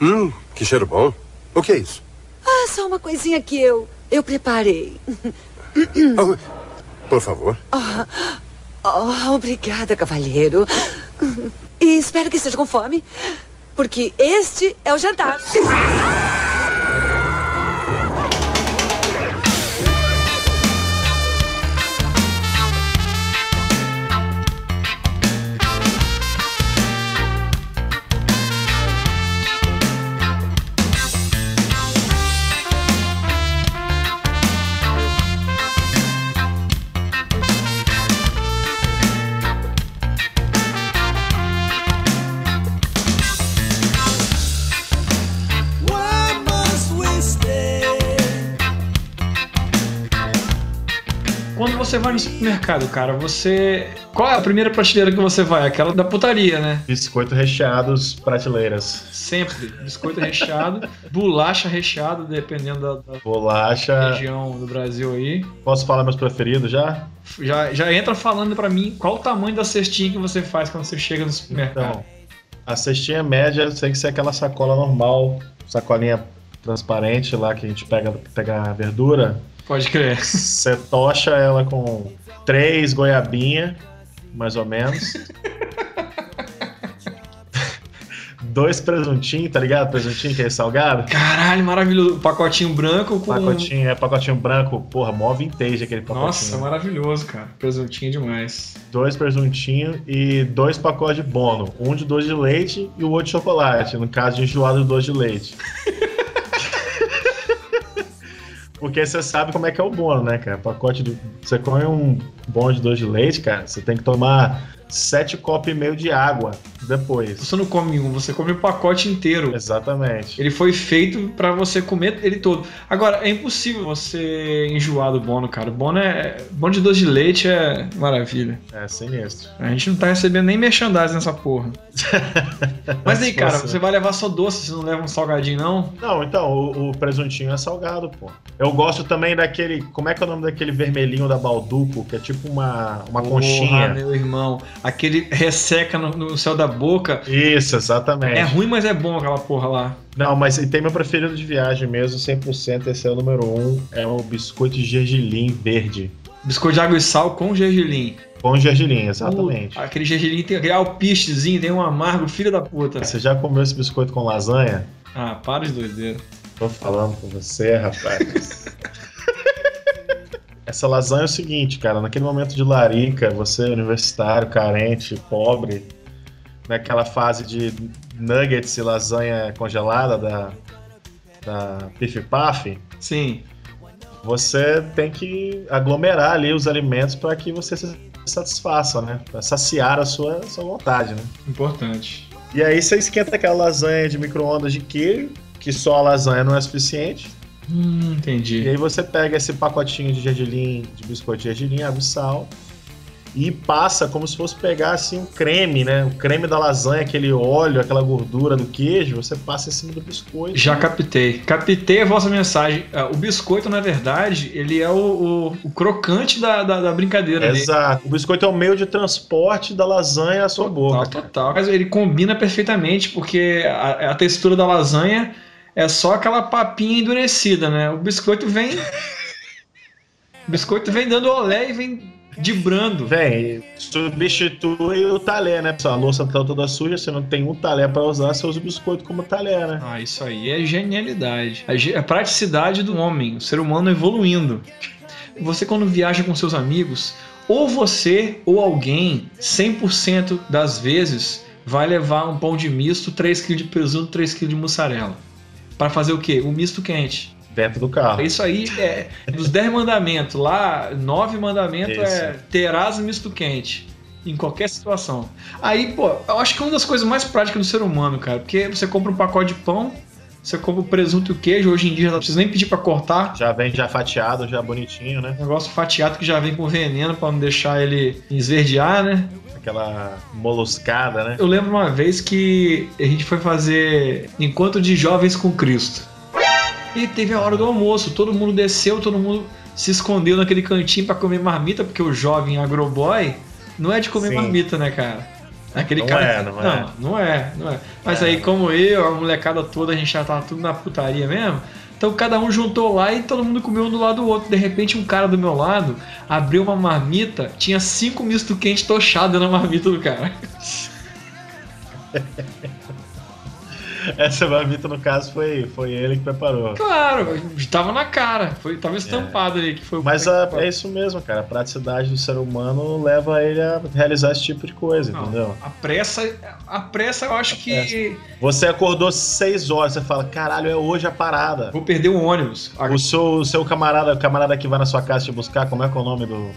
Hum, que cheiro bom. O que é isso? Ah, só uma coisinha que eu. eu preparei. Oh, por favor. Oh, oh, obrigada, cavalheiro. E espero que esteja com fome, porque este é o jantar. Você vai no supermercado, cara, você. Qual é a primeira prateleira que você vai? Aquela da putaria, né? Biscoito recheados, prateleiras. Sempre. Biscoito recheado, bolacha recheado, dependendo da, da Bolacha. região do Brasil aí. Posso falar meus preferidos já? Já, já entra falando pra mim qual o tamanho da cestinha que você faz quando você chega no supermercado. Então, a cestinha média tem que ser aquela sacola normal, sacolinha transparente lá que a gente pega pega a verdura. Pode crer. Você tocha ela com três goiabinha, mais ou menos. Dois presuntinhos, tá ligado? Presuntinho que é salgado. Caralho, maravilhoso. Pacotinho branco com. Pacotinho, é pacotinho branco, porra, mó vintage aquele pacotinho. Nossa, maravilhoso, cara. Presuntinho demais. Dois presuntinhos e dois pacotes de bono. Um de doce de leite e o outro de chocolate. No caso de enjoado de doce de leite. Porque você sabe como é que é o bono, né, cara? Pacote de. Você come um bono de doce de leite, cara, você tem que tomar sete copos e meio de água depois. Você não come um, você come o pacote inteiro. Exatamente. Ele foi feito pra você comer ele todo. Agora, é impossível você enjoar do bono, cara. O bono é. Bono de doce de leite é maravilha. É sinistro. A gente não tá recebendo nem merchandising nessa porra. Mas aí, cara, você vai levar só doce, você não leva um salgadinho, não? Não, então, o, o presuntinho é salgado, pô. Eu gosto também daquele. Como é que é o nome daquele vermelhinho da Balduco? Que é tipo uma, uma Porra, conchinha. meu irmão. Aquele resseca no, no céu da boca. Isso, exatamente. É ruim, mas é bom aquela porra lá. Não, mas tem meu preferido de viagem mesmo, 100%. Esse é o número um. É o biscoito de gergelim verde. Biscoito de água e sal com gergelim. Com gergelim, exatamente. Uh, aquele gergelim tem aquele alpistezinho, tem um amargo, filho da puta. Você já comeu esse biscoito com lasanha? Ah, para de doideira. Tô falando com você, rapaz. Essa lasanha é o seguinte, cara. Naquele momento de larica, você universitário, carente, pobre, naquela fase de nuggets e lasanha congelada da, da Pif Paf, Sim. você tem que aglomerar ali os alimentos para que você se satisfaça, né? Para saciar a sua, sua vontade, né? Importante. E aí você esquenta aquela lasanha de micro-ondas de queijo, que só a lasanha não é suficiente. Hum, E entendi. aí você pega esse pacotinho de gergelim, de biscoito de gergelim, água e sal, e passa como se fosse pegar assim um creme, né? O creme da lasanha, aquele óleo, aquela gordura do queijo, você passa em cima do biscoito. Já captei. Captei a vossa mensagem. Ah, O biscoito, na verdade, ele é o, o- o crocante da, da, da brincadeira ali. Exato. O biscoito é o meio de transporte da lasanha à sua boca. Total, total. Mas ele combina perfeitamente, porque a, a textura da lasanha é só aquela papinha endurecida, né? O biscoito vem. o biscoito vem dando olé e vem dibrando. Vem, substitui o talher, né? pessoal? A louça tá toda suja, você não tem um talher para usar, você usa o biscoito como talher, né? Ah, isso aí é genialidade. A ge- a praticidade do homem, o ser humano evoluindo. Você, quando viaja com seus amigos, ou você ou alguém, 100% das vezes, vai levar um pão de misto, 3kg de presunto, 3kg de mussarela. Para fazer o quê? O misto quente. Dentro do carro. Isso aí é dos 10 mandamentos. Lá, nove mandamentos é terás misto quente. Em qualquer situação. Aí, pô, eu acho que é uma das coisas mais práticas do ser humano, cara. Porque você compra um pacote de pão, você compra o presunto e o queijo. Hoje em dia não precisa nem pedir pra cortar. Já vem já fatiado, já bonitinho, né? Negócio fatiado que já vem com veneno pra não deixar ele esverdear, né? Aquela moluscada, né? Eu lembro uma vez que a gente foi fazer encontro de jovens com Cristo. E teve a hora do almoço, todo mundo desceu, todo mundo se escondeu naquele cantinho pra comer marmita, porque o jovem agroboy não é de comer Sim. marmita, né, cara? Aquele Não cara. é, não é. Não, não é, não é. Mas aí, como eu, a molecada toda, a gente já tava tudo na putaria mesmo. Então cada um juntou lá e todo mundo comeu um do lado do outro. De repente, um cara do meu lado abriu uma marmita, tinha cinco misto quente tochado na marmita do cara. Essa marmita, no caso, foi, foi ele que preparou. Claro, tava na cara, foi, tava estampado ali que foi o Mas a- que é isso mesmo, cara. A praticidade do ser humano leva ele a realizar esse tipo de coisa, Não, entendeu? A pressa, a pressa eu acho que Você acordou seis horas, você fala, caralho, é hoje a parada. vou perder o ônibus. O seu, o seu camarada, o camarada que vai na sua casa te buscar, como é que é o nome do,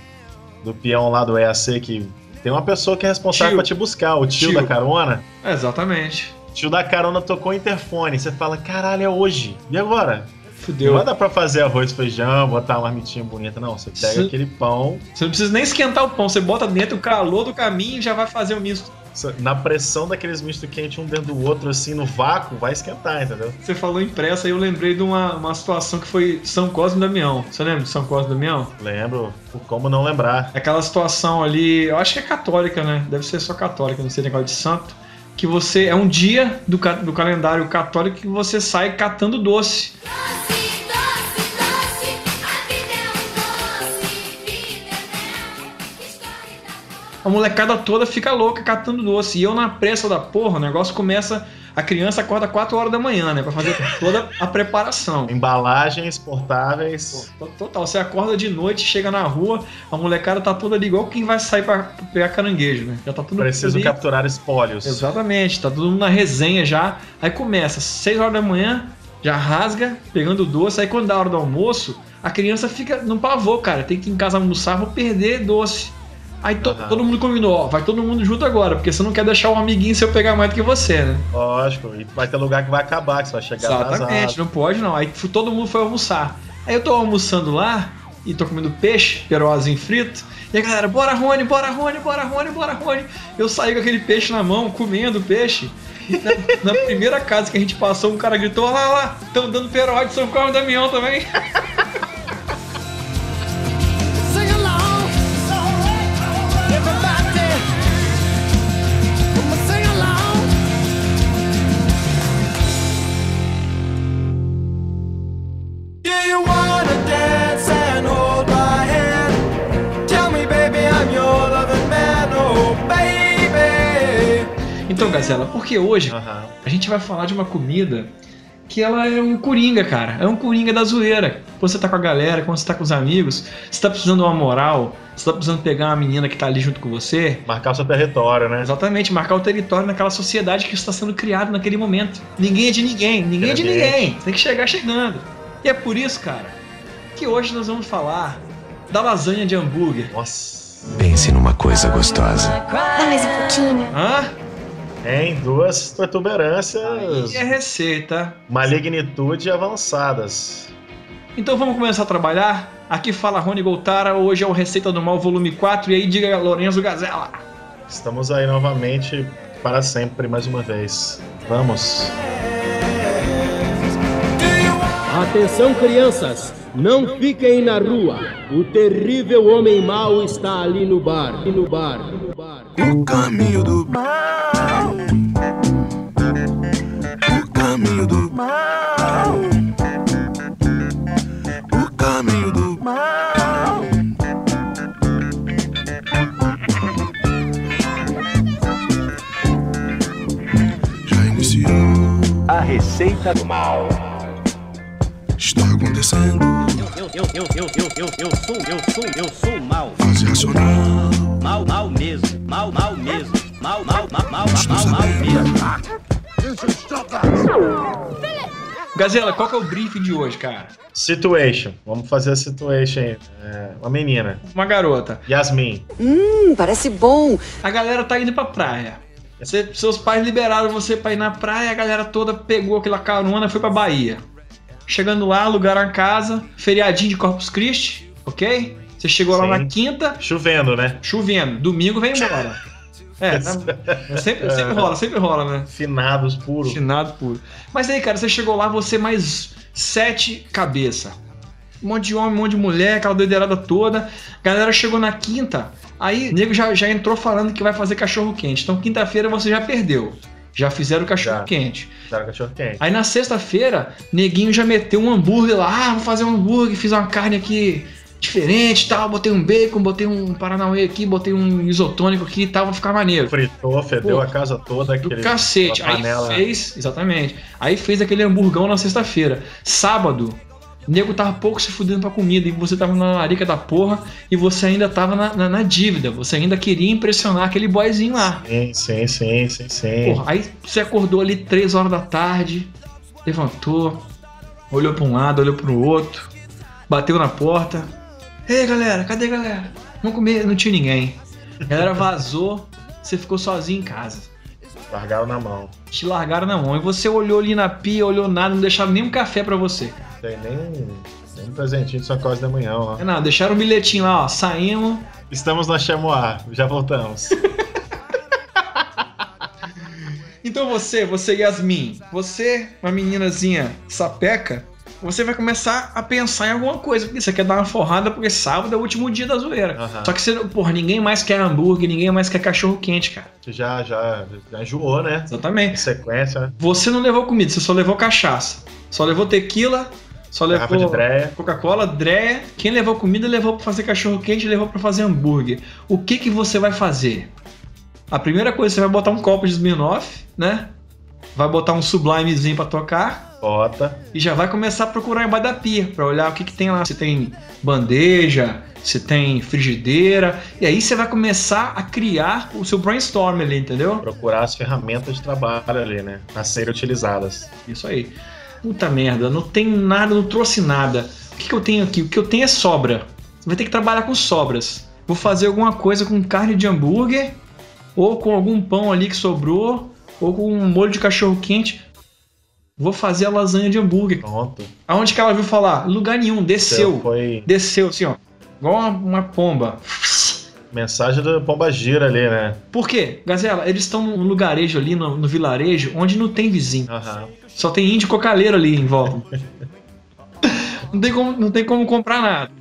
do peão lá do EAC que tem uma pessoa que é responsável pra te buscar, o tio, Tio. da carona. É, exatamente. Tio da carona tocou o interfone, você fala, caralho, é hoje. E agora? Não Fudeu. vai dar pra fazer arroz, feijão, botar uma marmitinha bonita, não. Você pega Sim. aquele pão, Você não precisa nem esquentar o pão, você bota dentro o calor do caminho e já vai fazer o misto. na pressão daqueles mistos quentes um dentro do outro, assim, no vácuo, vai esquentar, entendeu? Você falou em pressa, aí eu lembrei de uma, uma situação que foi São Cosme e Damião. Você lembra de São Cosme e Damião? Lembro, como não lembrar. Aquela situação ali, eu acho que é católica, né? Deve ser só católica, não sei negócio de santo. Que você. É um dia do, do calendário católico que você sai catando doce. É é. A molecada toda fica louca catando doce. E eu, na pressa da porra, o negócio começa. A criança acorda 4 horas da manhã, né? Pra fazer toda a preparação. Embalagens portáveis. Pô, Total, você acorda de noite, chega na rua, a molecada tá toda ali igual quem vai sair pra pegar caranguejo, né? Já tá tudo Preciso ali. capturar espólios. Exatamente, tá todo mundo na resenha já. Aí começa, 6 horas da manhã, já rasga, pegando doce. Aí quando dá a hora do almoço, a criança fica no pavor, cara. Tem que ir em casa almoçar, vou perder doce. Aí to- todo mundo combinou, ó, vai todo mundo junto agora, porque você não quer deixar um amiguinho seu pegar mais do que você, né? Lógico, e vai ter lugar que vai acabar, que você vai chegar Exatamente, atrasado. não pode não. Aí todo mundo foi almoçar. Aí eu tô almoçando lá e tô comendo peixe, perozinho frito. E a galera, bora Rony, bora Rony, bora Rony, bora Rony. Eu saí com aquele peixe na mão, comendo peixe. Na, na primeira casa que a gente passou, um cara gritou: Olha lá, lá, estão dando peró de São Carlos e Damião também. Gazela, porque hoje Aham. a gente vai falar de uma comida que ela é um coringa, cara. É um coringa da zoeira. Quando você tá com a galera, quando você tá com os amigos, você tá precisando de uma moral, você tá precisando pegar uma menina que tá ali junto com você. Marcar o seu território, né? Exatamente, marcar o território naquela sociedade que está sendo criada naquele momento. Ninguém é de ninguém, ninguém é de ninguém. Tem que chegar chegando. E é por isso, cara, que hoje nós vamos falar da lasanha de hambúrguer. Nossa. Pense numa coisa gostosa. Dá mais um pouquinho. Hã? Em duas E protuberâncias, é receita. malignitude avançadas. Então vamos começar a trabalhar? Aqui fala Rony Goltara, hoje é o Receita do Mal, volume 4, e aí diga Lorenzo Gazela. Estamos aí novamente para sempre, mais uma vez. Vamos. Atenção, crianças! Não fiquem na rua. O terrível homem mau está ali no bar. No bar. No bar. O caminho do mal. O caminho do mal. O caminho do mal. Já iniciou. A receita do mal. Está acontecendo. Eu, eu, eu, eu, eu, eu, eu sou, eu sou, eu sou mal. Fase racional. Mal, mal mesmo. Mal, mal mesmo. Mal, mal, mal, mal, mal, mal mesmo. Gazela, qual que é o briefing de hoje, cara? Situation. Vamos fazer a situation aí. É, uma menina. Uma garota. Yasmin. Hum, parece bom. A galera tá indo pra praia. Você- seus pais liberaram você pra ir na praia, a galera toda pegou aquela carona e foi pra Bahia. Chegando lá, alugaram a casa, feriadinho de Corpus Christi, ok? Você chegou lá Sim. na quinta, Chovendo, né? chovendo. Domingo vem embora. É, tá- sempre, sempre rola, sempre rola, né? Finados puro. Chinado puro. Mas aí, cara, você chegou lá, você mais sete cabeça. Um monte de homem, um monte de mulher, aquela doideirada toda. A galera chegou na quinta. Aí o nego já, já entrou falando que vai fazer cachorro quente. Então quinta-feira você já perdeu. Já fizeram cachorro Já. quente. Fizeram cachorro quente. Aí na sexta-feira, neguinho já meteu um hambúrguer lá. Ah, vou fazer um hambúrguer, fiz uma carne aqui diferente tal. Botei um bacon, botei um paranauê aqui, botei um isotônico aqui e tal, vai ficar maneiro. Fritou, fedeu Pô, a casa toda. Do Aquele, cacete. aquela Aí fez, exatamente. Aí fez aquele hamburgão na sexta-feira. Sábado, o nego tava pouco se fudendo pra comida e você tava na larica da porra e você ainda tava na, na- na dívida. Você ainda queria impressionar aquele boyzinho lá. Sim, sim, sim, sim, sim. Porra, aí você acordou ali 3 horas da tarde, levantou, olhou pra um lado, olhou pro outro, bateu na porta. Ei galera, cadê a galera? Vamos comer, não tinha ninguém. A galera vazou, você ficou sozinho em casa. Largaram na mão. Te largaram na mão. E você olhou ali na pia, olhou nada, não deixaram nem um café pra você, cara. Tem nem um, nem um presentinho de São Cosme da manhã, ó. Não, deixaram um bilhetinho lá, ó. Saímos. Estamos na Chamois, já voltamos. Então você, você Yasmin, você, uma meninazinha sapeca, você vai começar a pensar em alguma coisa, porque você quer dar uma forrada, porque sábado é o último dia da zoeira. Aham. Só que você, porra, ninguém mais quer hambúrguer, ninguém mais quer cachorro quente, cara. Você já, já, já enjoou, né? Exatamente. sequência, né? Você não levou comida, você só levou cachaça. Só levou tequila, só Garrafa levou. Coca-Cola, dreia. Quem levou comida levou pra fazer cachorro quente, levou pra fazer hambúrguer. O que que você vai fazer? A primeira coisa, você vai botar um copo de Smirnoff, né? Vai botar um sublimezinho pra tocar Bota. e já vai começar a procurar embaixo da pia pra olhar o que que tem lá. Se tem bandeja, se tem frigideira. E aí você vai começar a criar o seu brainstorm ali, entendeu? Procurar as ferramentas de trabalho ali, né? A serem utilizadas. Isso aí. Puta merda, não tem nada, não trouxe nada. O que, que eu tenho aqui? O que eu tenho é sobra. Você vai ter que trabalhar com sobras. Vou fazer alguma coisa com carne de hambúrguer, ou com algum pão ali que sobrou, ou com um molho de cachorro quente. Vou fazer a lasanha de hambúrguer. Pronto. Aonde que ela viu falar? Lugar nenhum, desceu. Foi Desceu, assim, ó. Igual uma, uma pomba. mensagem do Pomba Gira ali, né? Por quê? Gazela, eles estão num lugarejo ali, no, no vilarejo, onde não tem vizinho. Aham. Só tem índio cocaleiro ali em volta. não, tem como, não tem como comprar nada.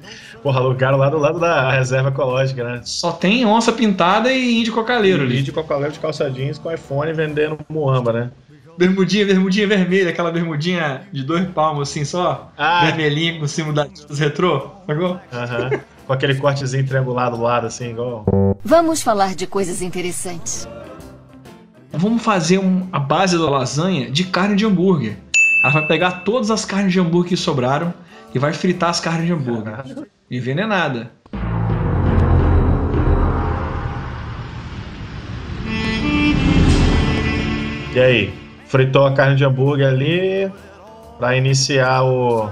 Porra, alugaram lá do lado da reserva ecológica, né? Só tem onça pintada e índio cocaleiro ali. Vídeo com a colega de calça jeans com iPhone vendendo muamba, né? Bermudinha, bermudinha vermelha, aquela bermudinha de dois palmos assim só. Ah. Vermelhinha com cima da- dos retrô. Sacou? Aham. com aquele cortezinho triangulado do lado, assim, igual. Vamos falar de coisas interessantes. Vamos fazer um- a base da lasanha de carne de hambúrguer. Ela vai pegar todas as carnes de hambúrguer que sobraram e vai fritar as carnes de hambúrguer. Envenenada. E aí? Fritou a carne de hambúrguer ali para iniciar o,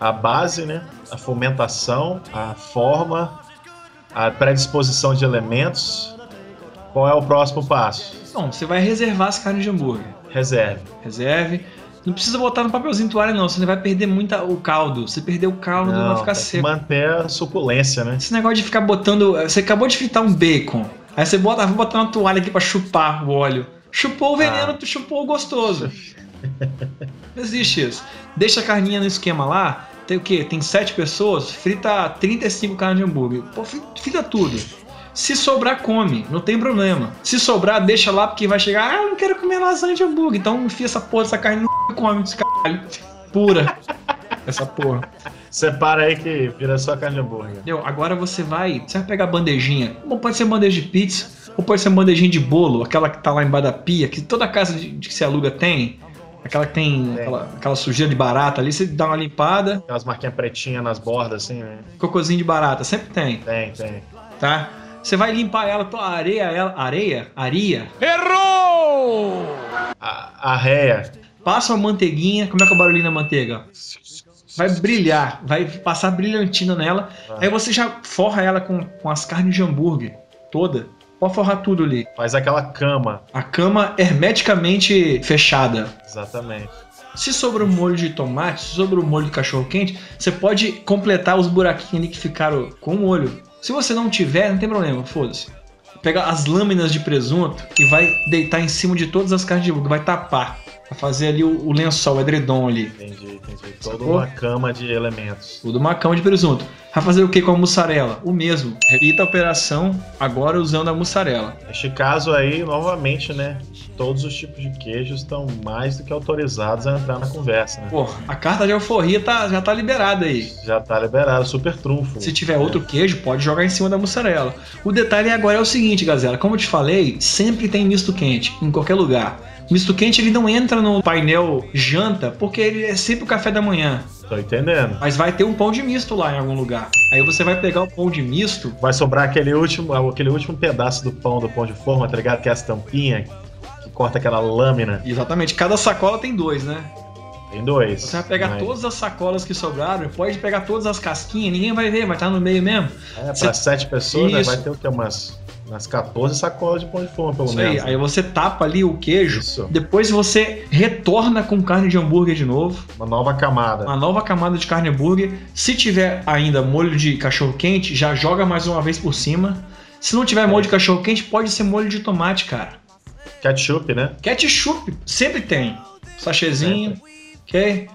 a base, né? A fomentação, a forma, a predisposição de elementos. Qual é o próximo passo? Bom, você vai reservar as carnes de hambúrguer. Reserve. Reserve. Não precisa botar no papelzinho toalha, não. Você vai perder muito o caldo. Se perder o caldo, não, vai ficar tem que seco. manter a suculência, né? Esse negócio de ficar botando. Você acabou de fritar um bacon. Aí você bota, vou botar uma toalha aqui pra chupar o óleo. Chupou o veneno, Ah. tu chupou o gostoso. Não existe isso. Deixa a carninha no esquema lá. Tem o quê? Tem sete pessoas, frita 35 carnes de hambúrguer. Pô, fri- frita tudo. Se sobrar, come, não tem problema. Se sobrar, deixa lá, porque vai chegar, ah, eu não quero comer lasanha de hambúrguer. Então enfia essa porra dessa carne no e come esse caralho. Pura. Essa porra. Separa aí que vira só carne de hambúrguer. Entendeu? Agora você vai. Você vai pegar a bandejinha. Ou pode ser bandeja de pizza, ou pode ser bandejinha de bolo, aquela que tá lá embaixo da pia, que toda casa de, de que você aluga tem. Aquela que tem aquela, aquela sujeira de barata ali, você dá uma limpada. Aquelas marquinhas pretinhas nas bordas, assim, né? Cocôzinho de barata, sempre tem, Tem, tem. tá? Você vai limpar ela, tua areia, ela, areia, areia. A, a réia. Passa uma manteiguinha, como é que é o barulhinho da manteiga? Vai brilhar, vai passar brilhantina nela. Aí você já forra ela com, com as carnes de hambúrguer toda. Pode forrar tudo ali. Faz aquela cama. A cama hermeticamente fechada. Exatamente. Se sobra um molho de tomate, se sobra um molho de cachorro quente, você pode completar os buraquinhos ali que ficaram com o molho. Se você não tiver, não tem problema, foda-se. Pega as lâminas de presunto e vai deitar em cima de todas as carnes de hambúrguer, vai tapar. Pra fazer ali o, o lençol, o edredom ali. Entendi, entendi. Toda Sacou? uma cama de elementos. Tudo uma cama de presunto. Vai fazer o que com a mussarela? O mesmo. Repita a operação agora usando a mussarela. Neste caso aí, novamente, né? Todos os tipos de queijos estão mais do que autorizados a entrar na conversa, né? Pô, a carta de alforria tá, já tá liberada aí. Já tá liberado, super trunfo. Se tiver outro queijo, pode jogar em cima da mussarela. O detalhe agora é o seguinte, Gazela. Como eu te falei, sempre tem misto quente, em qualquer lugar. O misto quente ele não entra no painel janta, porque ele é sempre o café da manhã. Tô entendendo. Mas vai ter um pão de misto lá em algum lugar. Aí você vai pegar o pão de misto. Vai sobrar aquele último, aquele último pedaço do pão, do pão de forma, tá ligado? Que é as tampinha que corta aquela lâmina. Exatamente, cada sacola tem dois, né? Tem dois. Você vai pegar Mas- todas as sacolas que sobraram, pode pegar todas as casquinhas, ninguém vai ver, vai estar no meio mesmo. É, Você- pra sete pessoas, né, vai ter o quê? Umas, umas 14 sacolas de pão de forma, pelo Isso aí, menos. aí você tapa ali o queijo, Isso. depois você retorna com carne de hambúrguer de novo, Uma nova camada. uma nova camada de carne hambúrguer. Se tiver ainda molho de cachorro quente, já joga mais uma vez por cima. Se não tiver molho de cachorro quente, pode ser molho de tomate, cara. Ketchup, né? Ketchup, sempre tem. Sachêzinho, ok?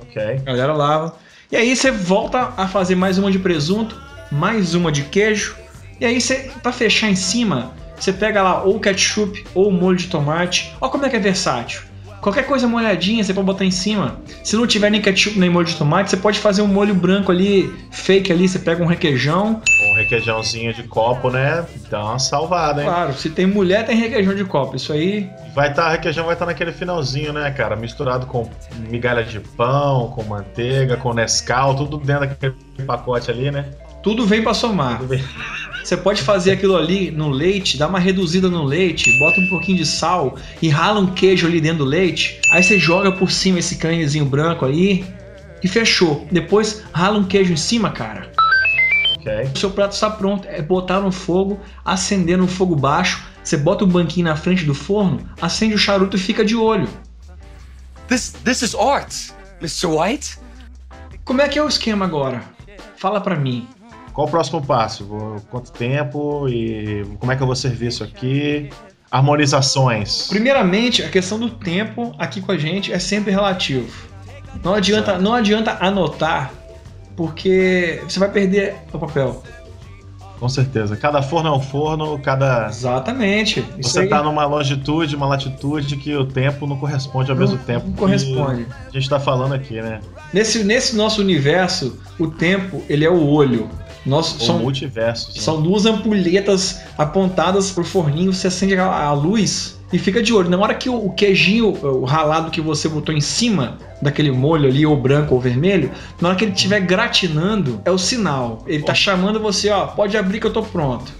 Ok. A galera lava. E aí você volta a fazer mais uma de presunto, mais uma de queijo. E aí você, pra fechar em cima, você pega lá ou ketchup ou molho de tomate. Olha como é que é versátil. Qualquer coisa molhadinha você pode botar em cima. Se não tiver nem ketchup nem molho de tomate, você pode fazer um molho branco ali, fake ali. Você pega um requeijão. Um requeijãozinho de copo, né? Dá uma salvada, hein? Claro, se tem mulher, tem requeijão de copo. Isso aí Vai estar, requeijão vai estar naquele finalzinho, né, cara? Misturado com migalha de pão, com manteiga, com Nescau, tudo dentro daquele pacote ali, né? Tudo vem pra somar. Tudo bem. Você pode fazer aquilo ali no leite, dá uma reduzida no leite, bota um pouquinho de sal e rala um queijo ali dentro do leite. Aí você joga por cima esse canezinho branco aí e fechou. Depois rala um queijo em cima, cara. Ok. O seu prato está pronto. É botar no fogo, acender no fogo baixo. Você bota o banquinho na frente do forno, acende o charuto e fica de olho. This this is art, Mr. White. Como é que é o esquema agora? Fala pra mim. Qual o próximo passo? Quanto tempo e como é que eu vou servir isso aqui? Harmonizações. Primeiramente, a questão do tempo aqui com a gente é sempre relativo. Não adianta, não adianta anotar, porque você vai perder o papel. Com certeza. Cada forno é um forno, cada. Exatamente. Você aí tá numa longitude, uma latitude que o tempo não corresponde ao Não- mesmo tempo. não que corresponde. A gente tá falando aqui, né? nesse, nesse nosso universo, o tempo ele é o olho. Nós são, multiverso. né? são duas ampulhetas apontadas pro forninho, você acende a, a luz e fica de olho. Na hora que o, o queijinho, o ralado que você botou em cima daquele molho ali, ou branco ou vermelho, na hora que ele estiver gratinando, é o sinal. Ele tá chamando você, ó, pode abrir que eu tô pronto.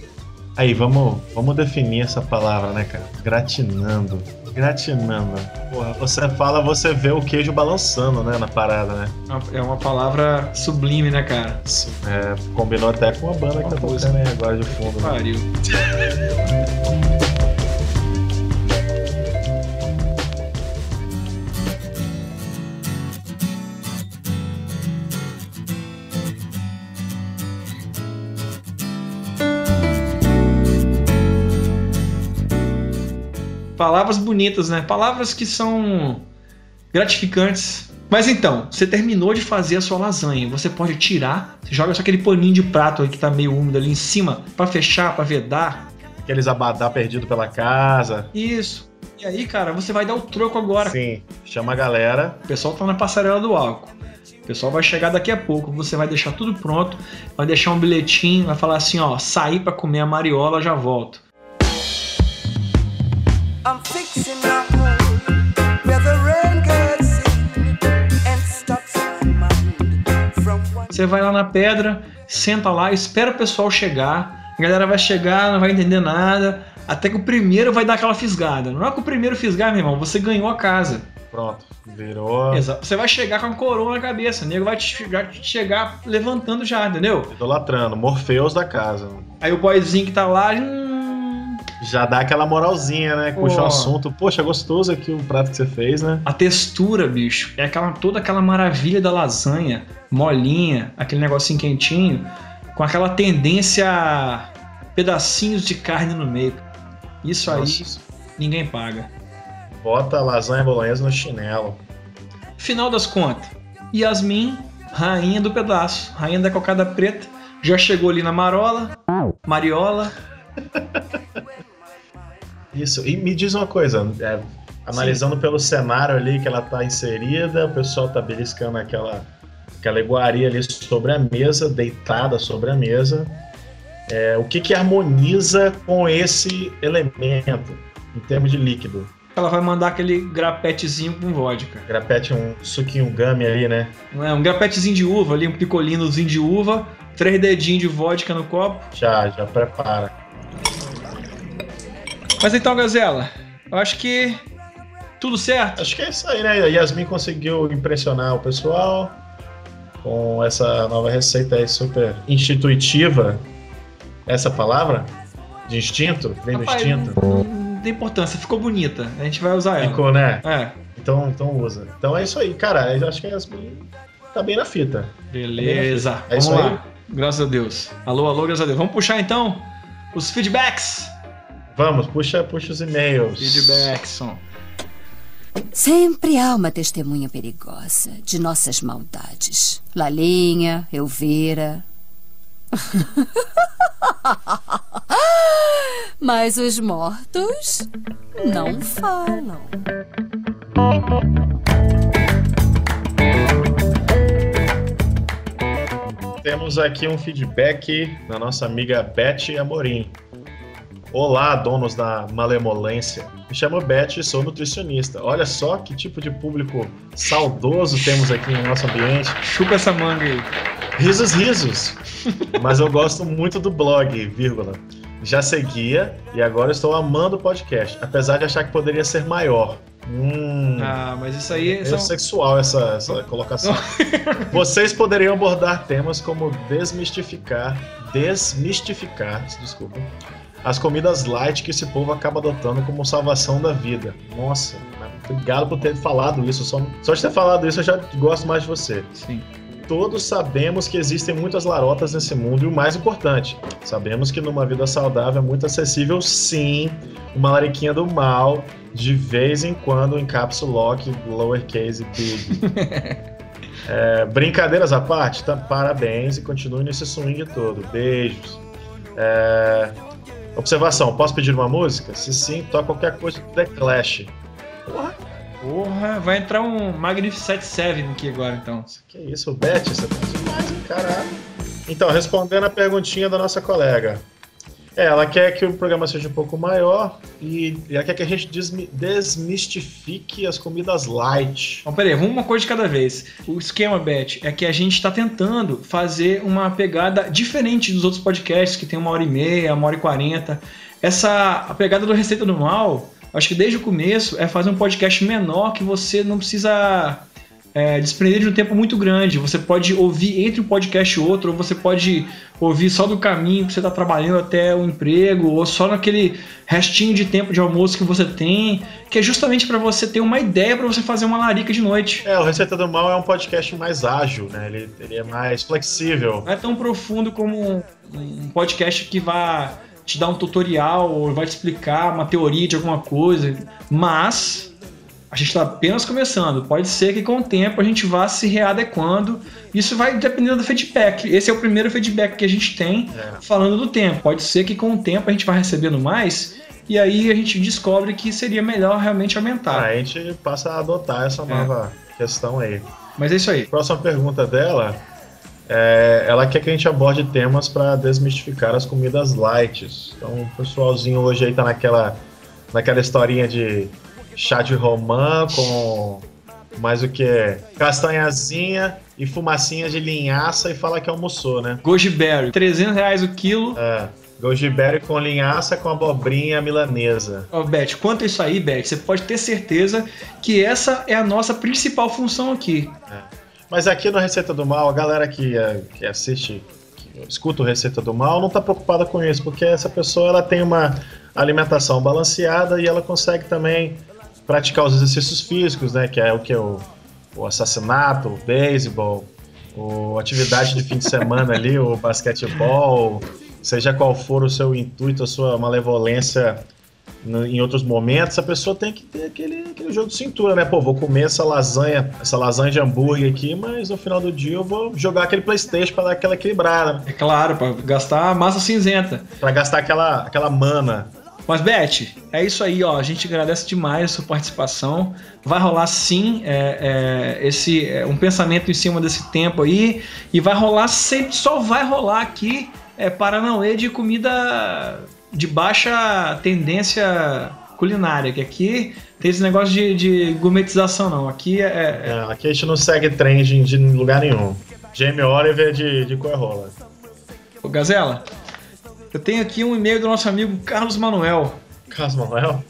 Aí, vamos, vamos definir essa palavra, né, cara? Gratinando. Gratinando. Porra, você fala, você vê o queijo balançando, né, na parada, né? É uma palavra sublime, né, cara? É, combinou até com a banda que tá tocando aí agora de fundo. Né? Palavras bonitas, né? Palavras que são gratificantes. Mas então, você terminou de fazer a sua lasanha. Você pode tirar, você joga só aquele paninho de prato aí que tá meio úmido ali em cima pra fechar, pra vedar. Aqueles abadá perdido pela casa. Isso. E aí, cara, você vai dar o troco agora. Sim, chama a galera. O pessoal tá na passarela do álcool. O pessoal vai chegar daqui a pouco. Você vai deixar tudo pronto, vai deixar um bilhetinho, vai falar assim, ó, sair pra comer a mariola, já volto. Você vai lá na pedra, senta lá, espera o pessoal chegar. A galera vai chegar, não vai entender nada. Até que o primeiro vai dar aquela fisgada. Não é que o primeiro fisgar, meu irmão, você ganhou a casa. Pronto, virou. Exato. Você vai chegar com a coroa na cabeça. O nego vai te, já te chegar levantando já, entendeu? Idolatrando, Morpheus da casa. Aí o boyzinho que tá lá. hum, Já dá aquela moralzinha, né? Puxa o assunto. Poxa, gostoso aqui o prato que você fez, né? A textura, bicho, é aquela, toda aquela maravilha da lasanha, molinha, aquele negocinho quentinho, com aquela tendência a pedacinhos de carne no meio. Isso aí Nossa. ninguém paga. Bota lasanha bolonhesa no chinelo. Final das contas, Yasmin, rainha do pedaço, rainha da cocada preta, já chegou ali na marola, mariola. Isso, e me diz uma coisa, é, analisando pelo cenário ali que ela tá inserida, o pessoal tá beliscando aquela, aquela iguaria ali sobre a mesa, deitada sobre a mesa. É, o que que harmoniza com esse elemento em termos de líquido? Ela vai mandar aquele grapetezinho com vodka. Grapete, um suquinho gummy ali, né? É? Um grapetezinho de uva ali, um picolinozinho de uva, três dedinhos de vodka no copo. Já, já prepara. Mas então, Gazela, eu acho que tudo certo. Acho que é isso aí, né? A Yasmin conseguiu impressionar o pessoal com essa nova receita aí super institutiva. Essa palavra? De instinto? Vem do Rapaz, instinto? Não, não tem importância, ficou bonita. A gente vai usar ela. Ficou, né? É. Então, então usa. Então é isso aí, cara. Eu acho que a Yasmin tá bem na fita. Beleza. É Vamos isso aí. lá. Graças a Deus. Alô, alô, graças a Deus. Vamos puxar então os feedbacks. Vamos, puxa, puxa os e-mails. Feedbacks, som. Sempre há uma testemunha perigosa de nossas maldades. Lalinha, Elvira. Mas os mortos não falam. Temos aqui um feedback da nossa amiga Beth Amorim. Olá, donos da malemolência. Me chamo Beth e sou nutricionista. Olha só que tipo de público saudoso temos aqui no nosso ambiente. Chupa essa manga aí. Risos, risos. Mas eu gosto muito do blog, vírgula. Já seguia e agora estou amando o podcast, apesar de achar que poderia ser maior. Hum, Ah, mas isso aí é são... sexual essa, essa colocação. Vocês poderiam abordar temas como desmistificar, desmistificar, desculpa, as comidas light que esse povo acaba adotando como salvação da vida. Nossa, obrigado por ter falado isso. Só, só de ter falado isso eu já gosto mais de você. Sim. Todos sabemos que existem muitas larotas nesse mundo e o mais importante, sabemos que numa vida saudável é muito acessível, sim, uma lariquinha do mal, de vez em quando em caps lock, lowercase big. É, brincadeiras à parte, tá? parabéns e continue nesse swing todo. Beijos. É, observação, posso pedir uma música? Se sim, toca qualquer coisa do The Clash. Porra, Porra, vai entrar um Magnificent Seven aqui agora então. que isso, Beth, você tá demais, hein, caralho. Então, respondendo a perguntinha da nossa colega. É, ela quer que o programa seja um pouco maior e ela quer que a gente desmi- desmistifique as comidas light. Então, peraí, vamos uma coisa de cada vez. O esquema, Beth, é que a gente está tentando fazer uma pegada diferente dos outros podcasts, que tem uma hora e meia, uma hora e quarenta. Essa a pegada do Receita do Mal, acho que desde o começo, é fazer um podcast menor que você não precisa é, desprender de um tempo muito grande. Você pode ouvir entre um podcast e outro, ou você pode ouvir só do caminho que você está trabalhando até o emprego, ou só naquele restinho de tempo de almoço que você tem, que é justamente para você ter uma ideia para você fazer uma larica de noite. É, o Receita do Mal é um podcast mais ágil, né? Ele, ele é mais flexível. Não é tão profundo como um- um podcast que vai te dar um tutorial ou vai te explicar uma teoria de alguma coisa, mas a gente está apenas começando. Pode ser que com o tempo a gente vá se readequando. Isso vai dependendo do feedback. Esse é o primeiro feedback que a gente tem É. falando do tempo. Pode ser que com o tempo a gente vá recebendo mais e aí a gente descobre que seria melhor realmente aumentar. Aí a gente passa a adotar essa nova questão aí. Mas é isso aí. Próxima pergunta dela. é, ela quer que a gente aborde temas para desmistificar as comidas light. Então, o pessoalzinho hoje aí tá naquela, naquela historinha de chá de romã com mais o que? Castanhazinha e fumacinha de linhaça e fala que almoçou, né? Goji Berry, 300 reais o quilo. É, goji berry com linhaça com abobrinha milanesa. Ó, Beth, quanto a isso aí, Beth, você pode ter certeza que essa é a nossa principal função aqui. Mas aqui no Receita do Mal, a galera que, é, que assiste, que escuta o Receita do Mal, não está preocupada com isso, porque essa pessoa ela tem uma alimentação balanceada e ela consegue também praticar os exercícios físicos, né? Que é o que? O, o assassinato, o beisebol, o atividade de fim de semana ali, o basquetebol, seja qual for o seu intuito, a sua malevolência no- em outros momentos, a pessoa tem que ter aquele, aquele jogo de cintura, né? Pô, vou comer essa lasanha, essa lasanha de hambúrguer aqui, mas no final do dia eu vou jogar aquele Playstation pra dar aquela equilibrada, É claro, pra gastar massa cinzenta. pra gastar aquela, aquela mana. Mas, Beth, é isso aí, ó. A gente agradece demais a sua participação. Vai rolar sim é, é, esse é, um pensamento em cima desse tempo aí. E vai rolar sempre, só vai rolar aqui é, Paranauê de comida de baixa tendência culinária. Que aqui tem esse negócio de, de gourmetização, não. Aqui é. é- É, aqui a gente não segue trend de lugar nenhum. Jamie Oliver de, de Coerrola. Ô, Gazela, eu tenho aqui um e-mail do nosso amigo Carlos Manuel. Carlos Manuel?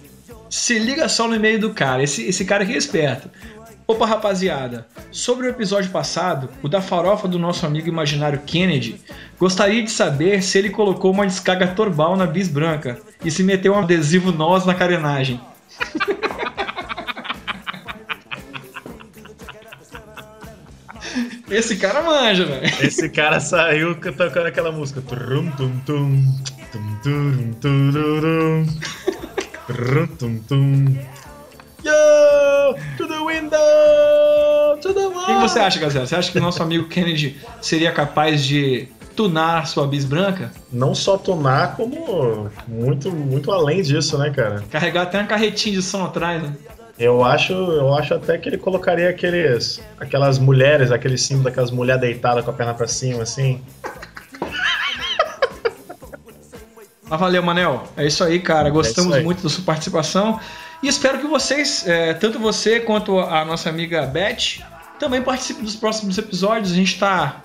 Se liga só no e-mail do cara, esse, esse cara aqui é esperto. Opa, rapaziada, sobre o episódio passado, o da farofa do nosso amigo imaginário Kennedy, gostaria de saber se ele colocou uma descarga torbal na bis branca e se meteu um adesivo nós na carenagem. Esse cara manja, velho. Esse cara saiu tocando aquela música. Trum, tum, tum, tum, turum, tururum. Trum, tum, tum. Yo! To the window! To the wall! O que que você acha, Gazela? Você acha que o nosso amigo Kennedy seria capaz de tunar sua bis branca? Não só tunar, como muito, muito além disso, né, cara? Carregar até uma carretinha de som atrás, né? Eu acho, eu acho até que ele colocaria aqueles, aquelas mulheres, aquele símbolo daquelas mulheres deitadas com a perna pra cima, assim. Mas valeu, Manel. É isso aí, cara. Gostamos É aí. muito da sua participação. E espero que vocês, é, tanto você quanto a nossa amiga Beth, também participem dos próximos episódios. A gente está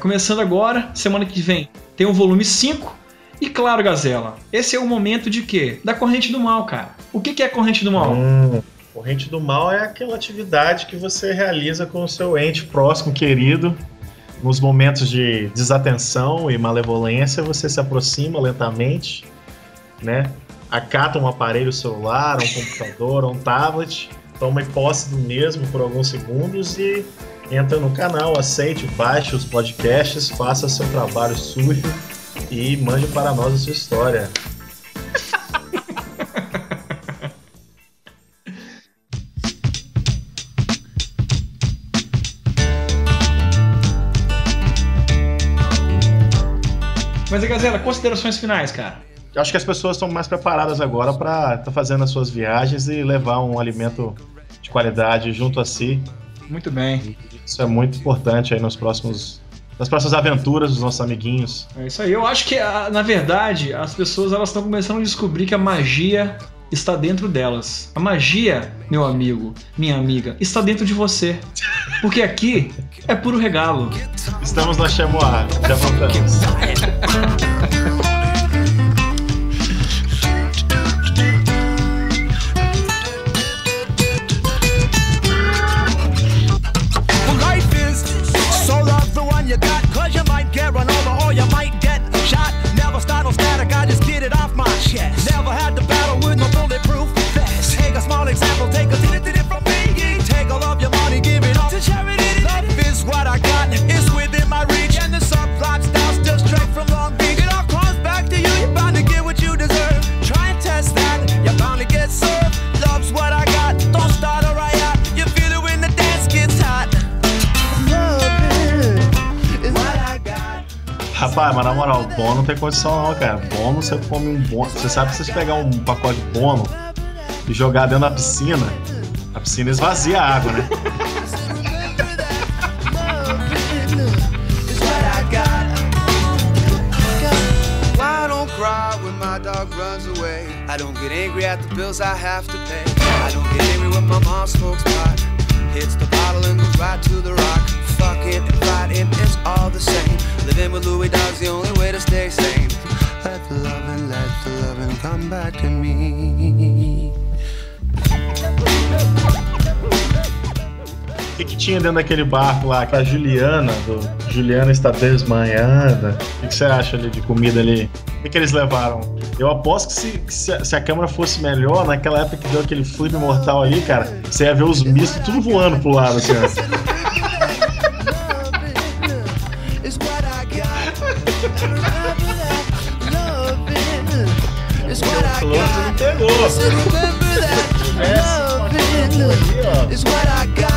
começando agora. Semana que vem tem o volume 5. E claro, Gazela, esse é o momento de quê? Da corrente do mal, cara. O que, que é corrente do mal? Hum, corrente do mal é aquela atividade que você realiza com o seu ente próximo, querido. Nos momentos de desatenção e malevolência, você se aproxima lentamente, né? Acata um aparelho celular, um computador, um tablet, toma posse do mesmo por alguns segundos e entra no canal, aceite, baixe os podcasts, faça seu trabalho sujo e mande para nós a sua história. Mas e Gazela, considerações finais, cara. Eu acho que as pessoas estão mais preparadas agora para estar fazendo as suas viagens e levar um alimento de qualidade junto a si. Muito bem. Isso é muito importante aí nos próximos nas próximas aventuras dos nossos amiguinhos. É isso aí. Eu acho que, na verdade, as pessoas elas estão começando a descobrir que a magia está dentro delas. A magia, meu amigo, minha amiga, está dentro de você. Porque aqui é puro regalo. Estamos na Chemoar, já voltamos. chest. Never had to battle with no bulletproof vest. Take a small example, take a Rapaz, mas na moral, bom não tem condição não, cara. Bono, você come um bono. Você sabe que se você pegar um pacote de bono e jogar dentro da piscina, a piscina esvazia a água, né? I don't get angry at the bills I have to pay. I don't get angry when my mom smokes pot. Hits the bottle and goes right to the rock. And all the same. Living with Louis Dog's the only way to stay sane. Let the loving, let the loving come back to me. O que, que tinha dentro daquele barco lá? Que a Juliana, do Juliana está desmanhada. O que, que você acha ali de comida ali? O que, que eles levaram? Eu aposto que, se, que se, a, se a câmera fosse melhor, naquela época que deu aquele flip mortal ali, cara, você ia ver os mistos tudo voando pro lado, assim, got. It's what I Close não got. pegou. Is what I got.